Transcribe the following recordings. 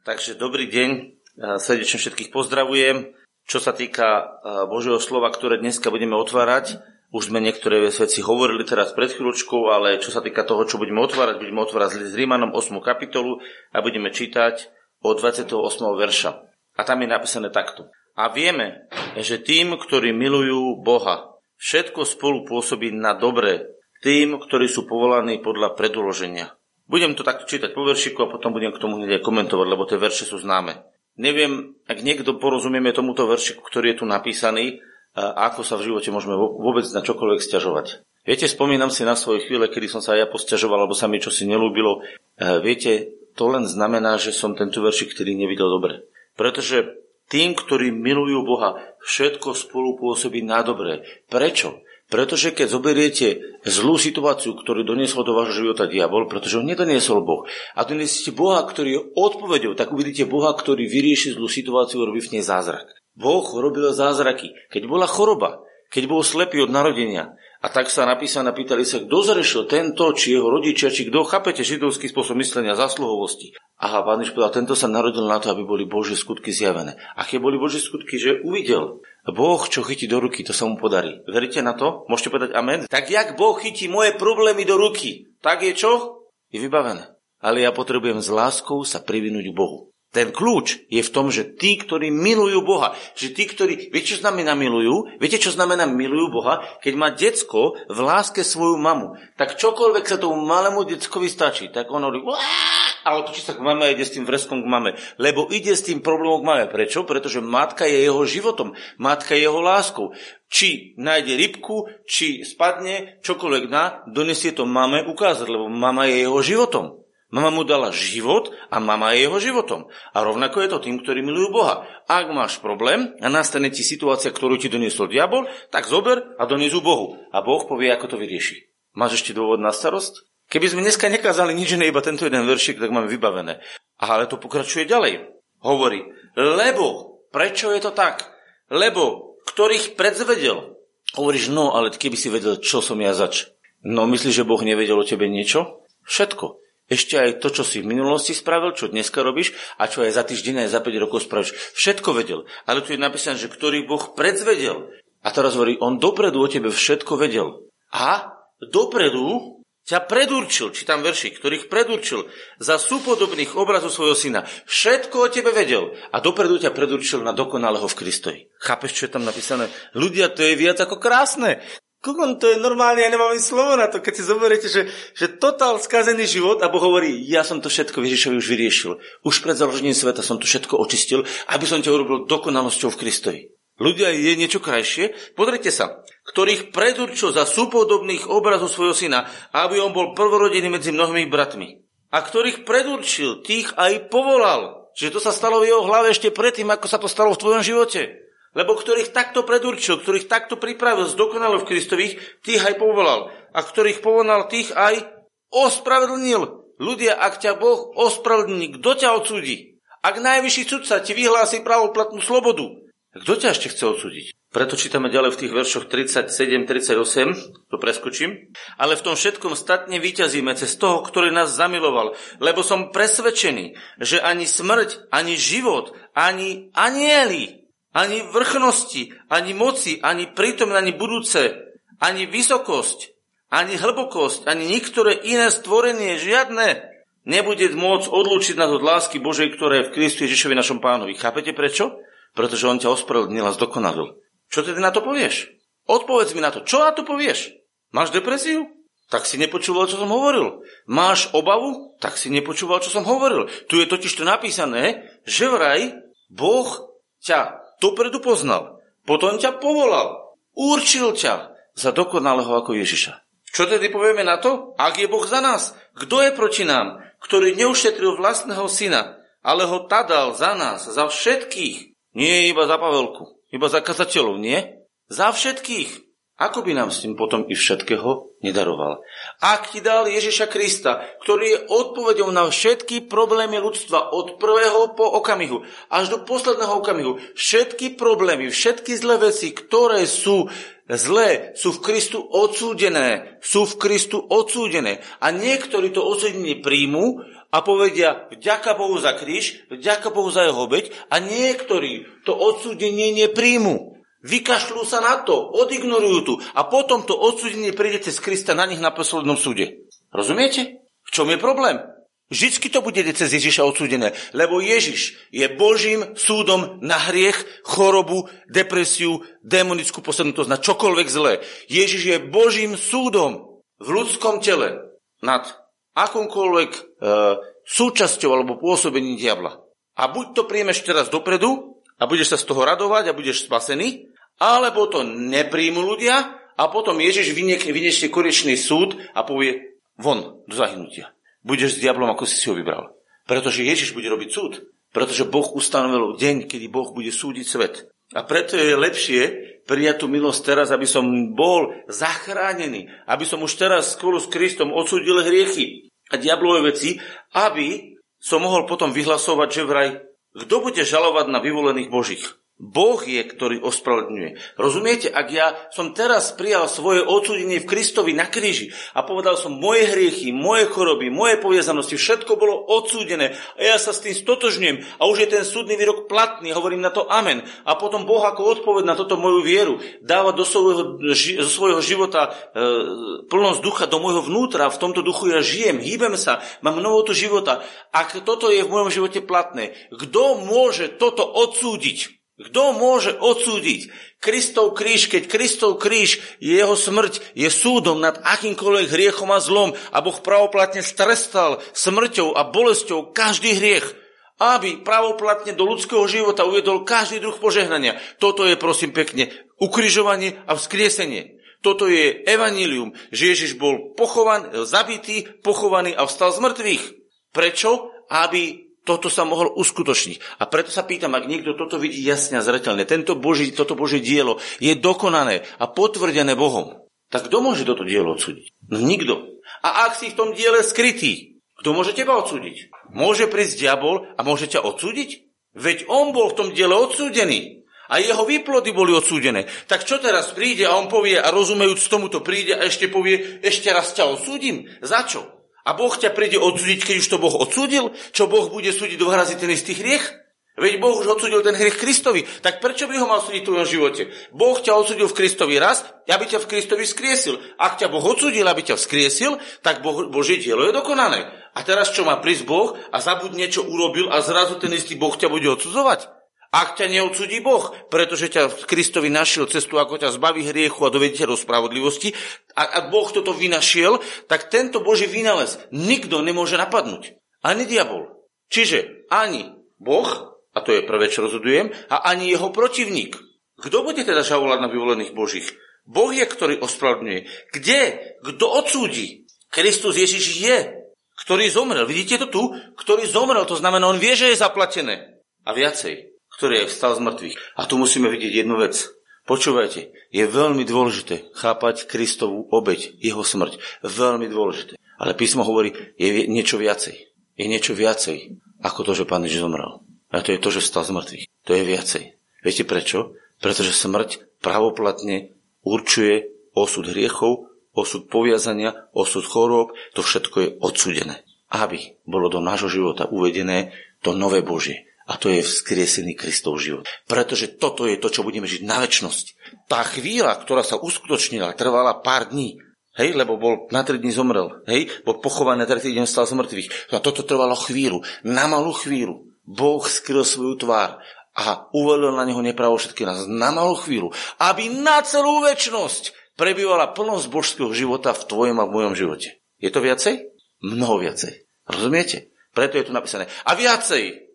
Takže dobrý deň, srdečne všetkých pozdravujem. Čo sa týka Božieho slova, ktoré dneska budeme otvárať, už sme niektoré veci hovorili teraz pred chvíľočkou, ale čo sa týka toho, čo budeme otvárať, budeme otvárať s Rímanom 8. kapitolu a budeme čítať od 28. verša. A tam je napísané takto. A vieme, že tým, ktorí milujú Boha, všetko spolu pôsobí na dobré, tým, ktorí sú povolaní podľa predloženia. Budem to tak čítať po veršiku a potom budem k tomu hneď aj komentovať, lebo tie verše sú známe. Neviem, ak niekto porozumieme tomuto veršiku, ktorý je tu napísaný, a ako sa v živote môžeme vôbec na čokoľvek stiažovať. Viete, spomínam si na svoje chvíle, kedy som sa ja posťažoval, alebo sa mi čosi nelúbilo. Viete, to len znamená, že som tento veršik ktorý nevidel dobre. Pretože tým, ktorí milujú Boha, všetko spolu pôsobí na dobré. Prečo? Pretože keď zoberiete zlú situáciu, ktorú doniesol do vášho života diabol, pretože ho nedoniesol Boh, a doniesiete Boha, ktorý je odpovedou, tak uvidíte Boha, ktorý vyrieši zlú situáciu a robí v nej zázrak. Boh robil zázraky. Keď bola choroba, keď bol slepý od narodenia, a tak sa napísané, pýtali sa, kto zrešil tento, či jeho rodičia, či kto, chápete židovský spôsob myslenia, zásluhovosti. A pán Ježiš povedal, tento sa narodil na to, aby boli Božie skutky zjavené. Aké boli Božie skutky? Že uvidel. Boh, čo chytí do ruky, to sa mu podarí. Veríte na to? Môžete povedať amen? Tak jak Boh chytí moje problémy do ruky, tak je čo? Je vybavené. Ale ja potrebujem s láskou sa privinúť k Bohu. Ten kľúč je v tom, že tí, ktorí milujú Boha, že tí, ktorí, viete, čo znamená milujú? Viete, čo znamená milujú Boha? Keď má decko v láske svoju mamu, tak čokoľvek sa tomu malému deckovi stačí, tak on hovorí, a otočí sa k mame a ide s tým vreskom k mame. Lebo ide s tým problémom k mame. Prečo? Pretože matka je jeho životom. Matka je jeho láskou. Či nájde rybku, či spadne, čokoľvek dá, donesie to mame ukázať, lebo mama je jeho životom. Mama mu dala život a mama je jeho životom. A rovnako je to tým, ktorí milujú Boha. Ak máš problém a nastane ti situácia, ktorú ti doniesol diabol, tak zober a doniesu Bohu. A Boh povie, ako to vyrieši. Máš ešte dôvod na starosť? Keby sme dneska nekázali nič iné, iba tento jeden veršik, tak máme vybavené. Ale to pokračuje ďalej. Hovorí, lebo, prečo je to tak? Lebo, ktorých predzvedel. Hovoríš, no, ale keby si vedel, čo som ja zač. No, myslíš, že Boh nevedel o tebe niečo? Všetko. Ešte aj to, čo si v minulosti spravil, čo dneska robíš a čo aj za týždeň, aj za 5 rokov spravíš. Všetko vedel. Ale tu je napísané, že ktorý Boh predzvedel. A teraz hovorí, on dopredu o tebe všetko vedel. A dopredu ťa predurčil, čítam verši, ktorých predurčil za súpodobných obrazov svojho syna. Všetko o tebe vedel a dopredu ťa predurčil na dokonalého v Kristovi. Chápeš, čo je tam napísané? Ľudia, to je viac ako krásne. Kukon, to je normálne, ja nemám ani slovo na to, keď si zoberiete, že, že totál skazený život a Boh hovorí, ja som to všetko Ježišovi už vyriešil. Už pred založením sveta som to všetko očistil, aby som ťa urobil dokonalosťou v Kristovi. Ľudia, je niečo krajšie? Pozrite sa, ktorých predurčil za súpodobných obrazov svojho syna, aby on bol prvorodený medzi mnohými bratmi. A ktorých predurčil, tých aj povolal. Čiže to sa stalo v jeho hlave ešte predtým, ako sa to stalo v tvojom živote. Lebo ktorých takto predurčil, ktorých takto pripravil, zdokonalo v Kristových, tých aj povolal. A ktorých povolal, tých aj ospravedlnil. Ľudia, ak ťa Boh ospravedlní, kto ťa odsúdi? Ak najvyšší sudca ti vyhlási pravoplatnú slobodu, kto ťa ešte chce odsúdiť? Preto čítame ďalej v tých veršoch 37-38, to preskočím. Ale v tom všetkom statne vyťazíme cez toho, ktorý nás zamiloval, lebo som presvedčený, že ani smrť, ani život, ani anieli, ani vrchnosti, ani moci, ani prítomné, ani budúce, ani vysokosť, ani hlbokosť, ani niektoré iné stvorenie, žiadne, nebude môcť odlúčiť nás od lásky Božej, ktoré je v Kristu Ježišovi našom pánovi. Chápete prečo? Pretože on ťa ospravedlnil a zdokonalil. Čo tedy na to povieš? Odpovedz mi na to. Čo na to povieš? Máš depresiu? Tak si nepočúval, čo som hovoril. Máš obavu? Tak si nepočúval, čo som hovoril. Tu je totiž to napísané, že vraj Boh ťa dopredu poznal. Potom ťa povolal. Určil ťa za dokonalého ako Ježiša. Čo tedy povieme na to? Ak je Boh za nás, kto je proti nám, ktorý neušetril vlastného syna, ale ho tadal za nás, za všetkých. Nie iba za Pavelku, iba za kazateľov, nie? Za všetkých. Ako by nám s tým potom i všetkého nedaroval? Ak ti dal Ježiša Krista, ktorý je odpovedou na všetky problémy ľudstva od prvého po okamihu až do posledného okamihu, všetky problémy, všetky zlé veci, ktoré sú zlé sú v Kristu odsúdené. Sú v Kristu odsúdené. A niektorí to odsúdenie príjmu a povedia vďaka Bohu za kríž, vďaka Bohu za jeho obeď a niektorí to odsúdenie nepríjmu. Vykašľú sa na to, odignorujú tu a potom to odsúdenie príde cez Krista na nich na poslednom súde. Rozumiete? V čom je problém? Vždycky to bude cez Ježiša odsúdené, lebo Ježiš je Božím súdom na hriech, chorobu, depresiu, demonickú posadnutosť, na čokoľvek zlé. Ježiš je Božím súdom v ľudskom tele nad akúmkoľvek e, súčasťou alebo pôsobením diabla. A buď to príjmeš teraz dopredu a budeš sa z toho radovať a budeš spasený, alebo to nepríjmu ľudia a potom Ježiš vyniesie konečný súd a povie von do zahynutia budeš s diablom, ako si si ho vybral. Pretože Ježiš bude robiť súd. Pretože Boh ustanovil deň, kedy Boh bude súdiť svet. A preto je lepšie prijať tú milosť teraz, aby som bol zachránený, aby som už teraz spolu s Kristom odsúdil hriechy a diablové veci, aby som mohol potom vyhlasovať, že vraj, kto bude žalovať na vyvolených Božích? Boh je, ktorý ospravedlňuje. Rozumiete, ak ja som teraz prijal svoje odsúdenie v Kristovi na kríži a povedal som moje hriechy, moje choroby, moje poviezanosti, všetko bolo odsúdené a ja sa s tým stotožňujem a už je ten súdny výrok platný, hovorím na to amen. A potom Boh ako odpoved na toto moju vieru dáva do svojho, do svojho života e, plnosť ducha do môjho vnútra, v tomto duchu ja žijem, hýbem sa, mám novotu života. Ak toto je v mojom živote platné, kto môže toto odsúdiť? Kto môže odsúdiť Kristov kríž, keď Kristov kríž, jeho smrť je súdom nad akýmkoľvek hriechom a zlom a Boh pravoplatne strestal smrťou a bolesťou každý hriech, aby pravoplatne do ľudského života uvedol každý druh požehnania. Toto je, prosím pekne, ukrižovanie a vzkriesenie. Toto je evanílium, že Ježiš bol pochovaný, zabitý, pochovaný a vstal z mŕtvych. Prečo? Aby toto sa mohol uskutočniť. A preto sa pýtam, ak niekto toto vidí jasne a zretelne, tento Boží, toto Božie dielo je dokonané a potvrdené Bohom, tak kto môže toto dielo odsúdiť? No nikto. A ak si v tom diele skrytý, kto môže teba odsúdiť? Môže prísť diabol a môže ťa odsúdiť? Veď on bol v tom diele odsúdený. A jeho výplody boli odsúdené. Tak čo teraz príde a on povie a rozumejúc tomuto príde a ešte povie, ešte raz ťa odsúdim? Za čo? A Boh ťa príde odsúdiť, keď už to Boh odsúdil? Čo Boh bude súdiť do hrazi ten istý hriech? Veď Boh už odsúdil ten hriech Kristovi. Tak prečo by ho mal súdiť v tvojom živote? Boh ťa odsúdil v Kristovi raz, aby ťa v Kristovi skriesil. Ak ťa Boh odsúdil, aby ťa vzkriesil, tak boh, Božie dielo je dokonané. A teraz čo má prísť Boh a zabud niečo urobil a zrazu ten istý Boh ťa bude odsudzovať? Ak ťa neodsudí Boh, pretože ťa Kristovi našiel cestu, ako ťa zbaví hriechu a dovedie do spravodlivosti, a ak Boh toto vynašiel, tak tento Boží vynález nikto nemôže napadnúť. Ani diabol. Čiže ani Boh, a to je prvé, čo rozhodujem, a ani jeho protivník. Kto bude teda žavolať na vyvolených Božích? Boh je, ktorý ospravedlňuje. Kde? Kto odsúdi? Kristus Ježiš je, ktorý zomrel. Vidíte to tu? Ktorý zomrel, to znamená, on vie, že je zaplatené. A viacej ktorý je vstal z mŕtvych. A tu musíme vidieť jednu vec. Počúvajte, je veľmi dôležité chápať Kristovú obeď, jeho smrť. Veľmi dôležité. Ale písmo hovorí, je niečo viacej. Je niečo viacej, ako to, že Pán Ježiš zomrel. A to je to, že vstal z mŕtvych. To je viacej. Viete prečo? Pretože smrť pravoplatne určuje osud hriechov, osud poviazania, osud chorób, to všetko je odsudené. Aby bolo do nášho života uvedené to nové Božie. A to je vzkriesený Kristov život. Pretože toto je to, čo budeme žiť na väčnosť. Tá chvíľa, ktorá sa uskutočnila, trvala pár dní. Hej, lebo bol na tri dní zomrel. Hej, bol pochovaný na tretí deň stal z mŕtvych. A toto trvalo chvíľu. Na malú chvíľu. Boh skryl svoju tvár a uvolil na neho nepravo všetky nás na malú chvíľu, aby na celú väčnosť prebývala plnosť božského života v tvojom a v mojom živote. Je to viacej? Mnoho viacej. Rozumiete? Preto je tu napísané. A viacej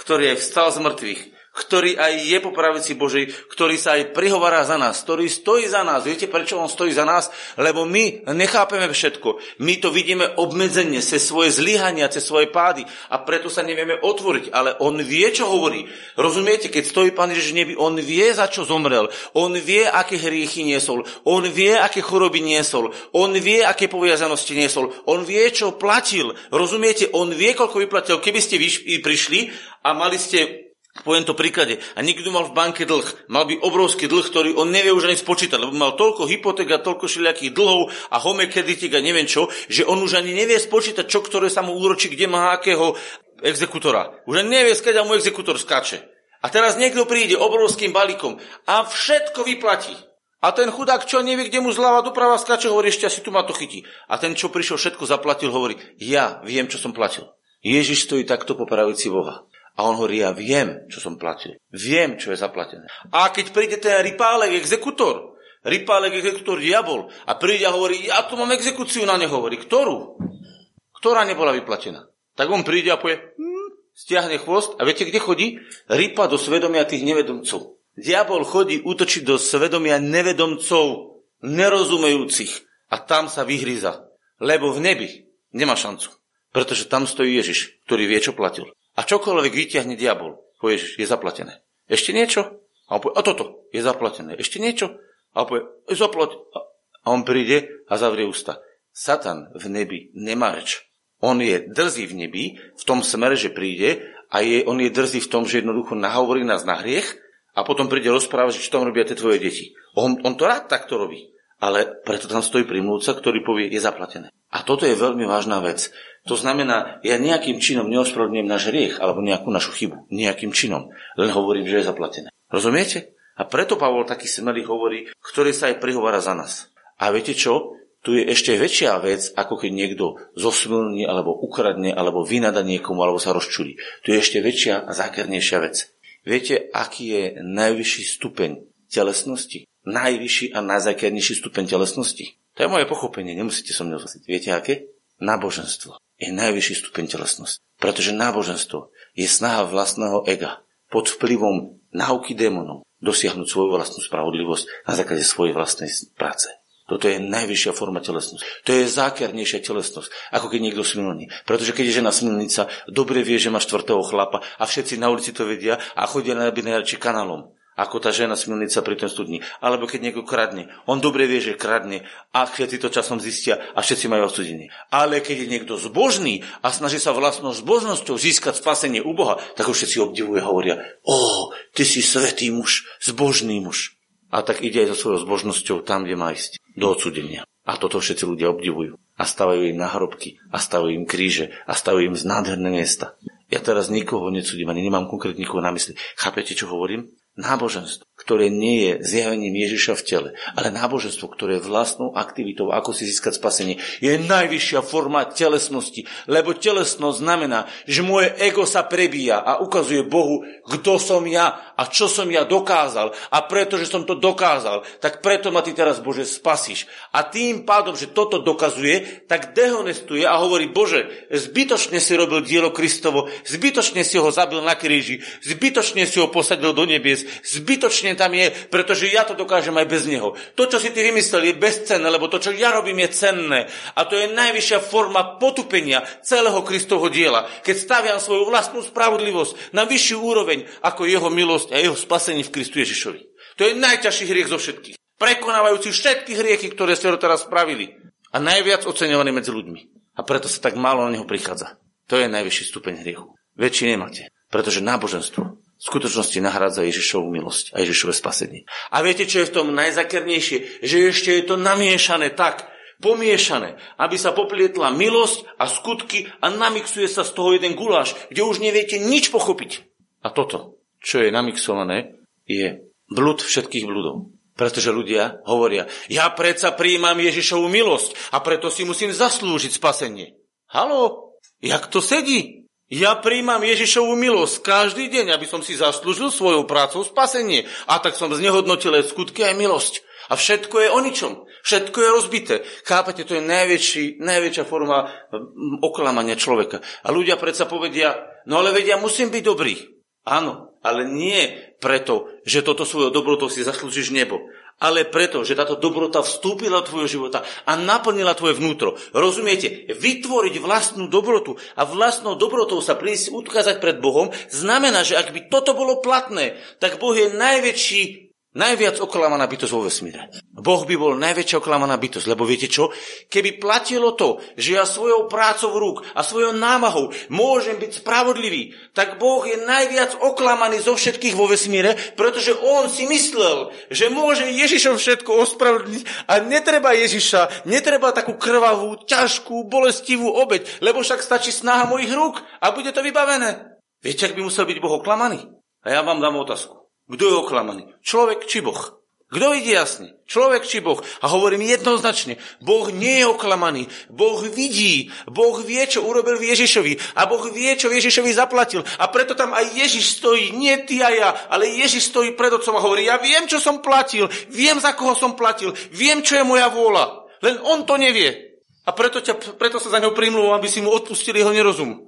ktorý aj vstal z mŕtvych, ktorý aj je po pravici Božej, ktorý sa aj prihovará za nás, ktorý stojí za nás. Viete, prečo on stojí za nás? Lebo my nechápeme všetko. My to vidíme obmedzenie, cez svoje zlyhania, cez svoje pády a preto sa nevieme otvoriť. Ale on vie, čo hovorí. Rozumiete, keď stojí Pán Ježiš nebi, on vie, za čo zomrel. On vie, aké hriechy niesol. On vie, aké choroby niesol. On vie, aké poviazanosti niesol. On vie, čo platil. Rozumiete, on vie, koľko vyplatil. Keby ste prišli a mali ste Poviem to príklade. A niekto mal v banke dlh. Mal by obrovský dlh, ktorý on nevie už ani spočítať, lebo mal toľko hypoték a toľko všelijakých dlhov a home kreditik a neviem čo, že on už ani nevie spočítať, čo ktoré sa mu úročí, kde má akého exekutora. Už ani nevie, skáď mu exekutor skáče. A teraz niekto príde obrovským balíkom a všetko vyplatí. A ten chudák, čo nevie, kde mu zľava doprava skáče, hovorí, ešte asi tu ma to chytí. A ten, čo prišiel, všetko zaplatil, hovorí, ja viem, čo som platil. Ježiš stojí takto po pravici Boha. A on hovorí, ja viem, čo som platil. Viem, čo je zaplatené. A keď príde ten ripálek, exekutor, ripálek, exekutor, diabol, a príde a hovorí, ja tu mám exekúciu na neho, hovorí, ktorú? Ktorá nebola vyplatená? Tak on príde a povie, hm, stiahne chvost a viete, kde chodí? Ripa do svedomia tých nevedomcov. Diabol chodí útočiť do svedomia nevedomcov, nerozumejúcich a tam sa vyhryza. Lebo v nebi nemá šancu. Pretože tam stojí Ježiš, ktorý vie, čo platil. A čokoľvek vyťahne diabol, povieš, je zaplatené. Ešte niečo? A on povie, a toto je zaplatené. Ešte niečo? A on povie, zaplat. A on príde a zavrie ústa. Satan v nebi nemá reč. On je drzý v nebi, v tom smere, že príde a je, on je drzý v tom, že jednoducho nahovorí nás na hriech a potom príde rozprávať, že čo tam robia tie tvoje deti. On, on to rád takto robí. Ale preto tam stojí primlúca, ktorý povie, je zaplatené. A toto je veľmi vážna vec. To znamená, ja nejakým činom neospravedlňujem náš hriech alebo nejakú našu chybu. Nejakým činom. Len hovorím, že je zaplatené. Rozumiete? A preto Pavol taký smelý hovorí, ktorý sa aj prihovára za nás. A viete čo? Tu je ešte väčšia vec, ako keď niekto zosmilní, alebo ukradne, alebo vynada niekomu, alebo sa rozčulí. Tu je ešte väčšia a zákernejšia vec. Viete, aký je najvyšší stupeň telesnosti? Najvyšší a najzákernejší stupeň telesnosti? To je moje pochopenie, nemusíte so mnou zasiť. Viete aké? Náboženstvo je najvyšší stupeň telesnosti. Pretože náboženstvo je snaha vlastného ega pod vplyvom náuky démonov dosiahnuť svoju vlastnú spravodlivosť na základe svojej vlastnej práce. Toto je najvyššia forma telesnosti. To je zákernejšia telesnosť, ako keď niekto smilní. Pretože keď je žena smilnica, dobre vie, že má štvrtého chlapa a všetci na ulici to vedia a chodia na najradšej kanálom ako tá žena smilnica pri tom studni. Alebo keď niekto kradne. On dobre vie, že kradne a všetci to časom zistia a všetci majú odsudenie. Ale keď je niekto zbožný a snaží sa vlastnou zbožnosťou získať spasenie u Boha, tak ho všetci obdivujú a hovoria, o, ty si svetý muž, zbožný muž. A tak ide aj so svojou zbožnosťou tam, kde má ísť, do odsudenia. A toto všetci ľudia obdivujú. A stavajú im nahrobky, a stavajú im kríže, a stavajú im z nádherné miesta. Ja teraz nikoho nedsudím, ani nemám konkrétne nikoho na mysli. Chápete, čo hovorím? Náboženstvo, ktoré nie je zjavením Ježiša v tele, ale náboženstvo, ktoré je vlastnou aktivitou, ako si získať spasenie, je najvyššia forma telesnosti, lebo telesnosť znamená, že moje ego sa prebíja a ukazuje Bohu, kto som ja a čo som ja dokázal. A preto, že som to dokázal, tak preto ma ty teraz, Bože, spasíš. A tým pádom, že toto dokazuje, tak dehonestuje a hovorí, Bože, zbytočne si robil dielo Kristovo, zbytočne si ho zabil na kríži, zbytočne si ho posadil do nebies, Zbytočne tam je, pretože ja to dokážem aj bez neho. To, čo si ty vymyslel, je bezcenné, lebo to, čo ja robím, je cenné. A to je najvyššia forma potupenia celého Kristovho diela. Keď staviam svoju vlastnú spravodlivosť na vyššiu úroveň ako jeho milosť a jeho spasenie v Kristu Ježišovi. To je najťažší hriech zo všetkých. Prekonávajúci všetky hriechy, ktoré ste teraz spravili. A najviac oceňovaný medzi ľuďmi. A preto sa tak málo na neho prichádza. To je najvyšší stupeň hriechu. Väčší nemáte. Pretože náboženstvo v skutočnosti nahrádza Ježišovú milosť a Ježišové spasenie. A viete, čo je v tom najzakernejšie? Že ešte je to namiešané tak, pomiešané, aby sa poplietla milosť a skutky a namixuje sa z toho jeden guláš, kde už neviete nič pochopiť. A toto, čo je namixované, je blud všetkých bludov. Pretože ľudia hovoria, ja predsa príjmam Ježišovú milosť a preto si musím zaslúžiť spasenie. Halo, jak to sedí? Ja príjmam Ježišovú milosť každý deň, aby som si zaslúžil svojou prácou spasenie. A tak som znehodnotil aj skutky aj milosť. A všetko je o ničom. Všetko je rozbité. Chápete, to je najväčší, najväčšia forma oklamania človeka. A ľudia predsa povedia, no ale vedia, musím byť dobrý. Áno, ale nie preto, že toto svojou dobrotou si zaslúžiš nebo, ale preto, že táto dobrota vstúpila do tvojho života a naplnila tvoje vnútro. Rozumiete? Vytvoriť vlastnú dobrotu a vlastnou dobrotou sa prísť ukázať pred Bohom znamená, že ak by toto bolo platné, tak Boh je najväčší Najviac oklamaná bytosť vo vesmíre. Boh by bol najväčšia oklamaná bytosť, lebo viete čo? Keby platilo to, že ja svojou prácou rúk a svojou námahou môžem byť spravodlivý, tak Boh je najviac oklamaný zo všetkých vo vesmíre, pretože on si myslel, že môže Ježišom všetko ospravedlniť a netreba Ježiša, netreba takú krvavú, ťažkú, bolestivú obeď, lebo však stačí snaha mojich rúk a bude to vybavené. Viete, ak by musel byť Boh oklamaný? A ja vám dám otázku. Kto je oklamaný? Človek či Boh? Kto vidí jasne? Človek či Boh? A hovorím jednoznačne, Boh nie je oklamaný. Boh vidí. Boh vie, čo urobil Ježišovi. A Boh vie, čo Ježišovi zaplatil. A preto tam aj Ježiš stojí. Nie ty a ja, ale Ježiš stojí pred otcom a hovorí, ja viem, čo som platil. Viem, za koho som platil. Viem, čo je moja vôľa. Len on to nevie. A preto, ťa, preto sa za ňou primlúvam, aby si mu odpustili jeho nerozum.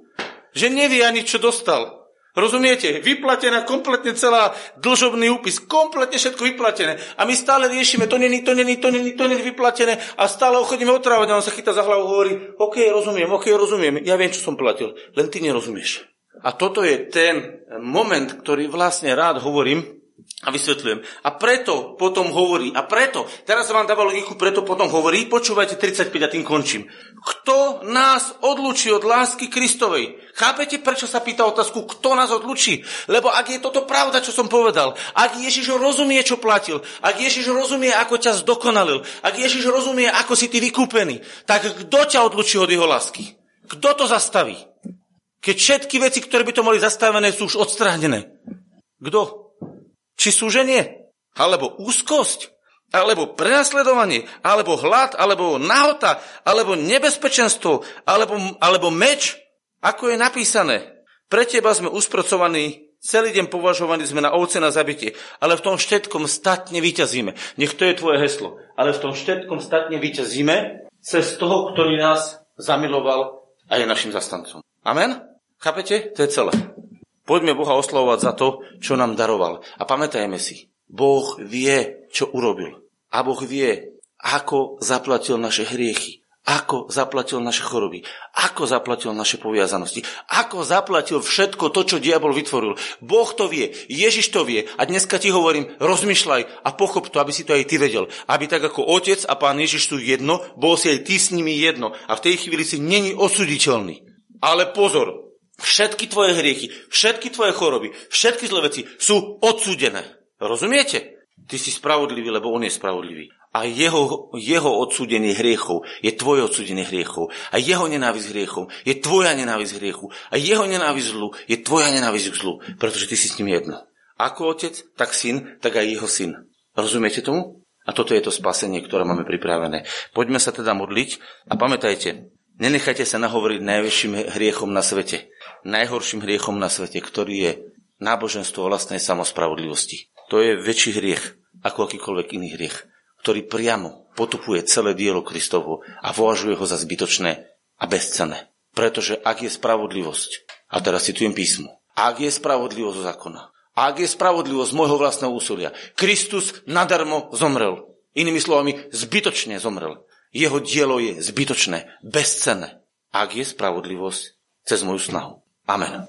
Že nevie ani, čo dostal. Rozumiete? Vyplatená kompletne celá dlžobný úpis. Kompletne všetko vyplatené. A my stále riešime, to není, to není, to není, to není vyplatené a stále ochodíme otrávať a on sa chytá za hlavu a hovorí, OK, rozumiem, OK, rozumiem, ja viem, čo som platil, len ty nerozumieš. A toto je ten moment, ktorý vlastne rád hovorím, a vysvetľujem. A preto potom hovorí, a preto, teraz vám dáva logiku, preto potom hovorí, počúvajte 35 a tým končím. Kto nás odlučí od lásky Kristovej? Chápete, prečo sa pýta otázku, kto nás odlučí? Lebo ak je toto pravda, čo som povedal, ak Ježiš rozumie, čo platil, ak Ježiš rozumie, ako ťa zdokonalil, ak Ježiš rozumie, ako si ty vykúpený, tak kto ťa odlučí od jeho lásky? Kto to zastaví? Keď všetky veci, ktoré by to mali zastavené, sú už odstránené. Kto? Či súženie, alebo úzkosť, alebo prenasledovanie, alebo hlad, alebo nahota, alebo nebezpečenstvo, alebo, alebo meč, ako je napísané. Pre teba sme usprocovaní, celý deň považovaní sme na ovce na zabitie, ale v tom všetkom statne vyťazíme. Nech to je tvoje heslo. Ale v tom všetkom statne vyťazíme cez toho, ktorý nás zamiloval a je našim zastancom. Amen? Chápete? To je celé. Poďme Boha oslovovať za to, čo nám daroval. A pamätajme si, Boh vie, čo urobil. A Boh vie, ako zaplatil naše hriechy. Ako zaplatil naše choroby. Ako zaplatil naše poviazanosti. Ako zaplatil všetko to, čo diabol vytvoril. Boh to vie, Ježiš to vie. A dneska ti hovorím, rozmýšľaj a pochop to, aby si to aj ty vedel. Aby tak ako Otec a Pán Ježiš sú jedno, bol si aj ty s nimi jedno. A v tej chvíli si není osuditeľný. Ale pozor, Všetky tvoje hriechy, všetky tvoje choroby, všetky zlé veci sú odsúdené. Rozumiete? Ty si spravodlivý, lebo on je spravodlivý. A jeho, jeho odsúdenie hriechov je tvoje odsúdenie hriechov. A jeho nenávisť hriechov je tvoja nenávisť hriechu. A jeho nenávisť zlu je tvoja nenávisť k zlu. Pretože ty si s ním jedno. Ako otec, tak syn, tak aj jeho syn. Rozumiete tomu? A toto je to spasenie, ktoré máme pripravené. Poďme sa teda modliť a pamätajte, nenechajte sa nahovoriť najväčším hriechom na svete najhorším hriechom na svete, ktorý je náboženstvo vlastnej samospravodlivosti. To je väčší hriech ako akýkoľvek iný hriech, ktorý priamo potupuje celé dielo Kristovo a považuje ho za zbytočné a bezcené. Pretože ak je spravodlivosť, a teraz citujem písmo, ak je spravodlivosť zákona, ak je spravodlivosť môjho vlastného úsilia, Kristus nadarmo zomrel. Inými slovami, zbytočne zomrel. Jeho dielo je zbytočné, bezcenné. Ak je spravodlivosť cez moju snahu. Amen.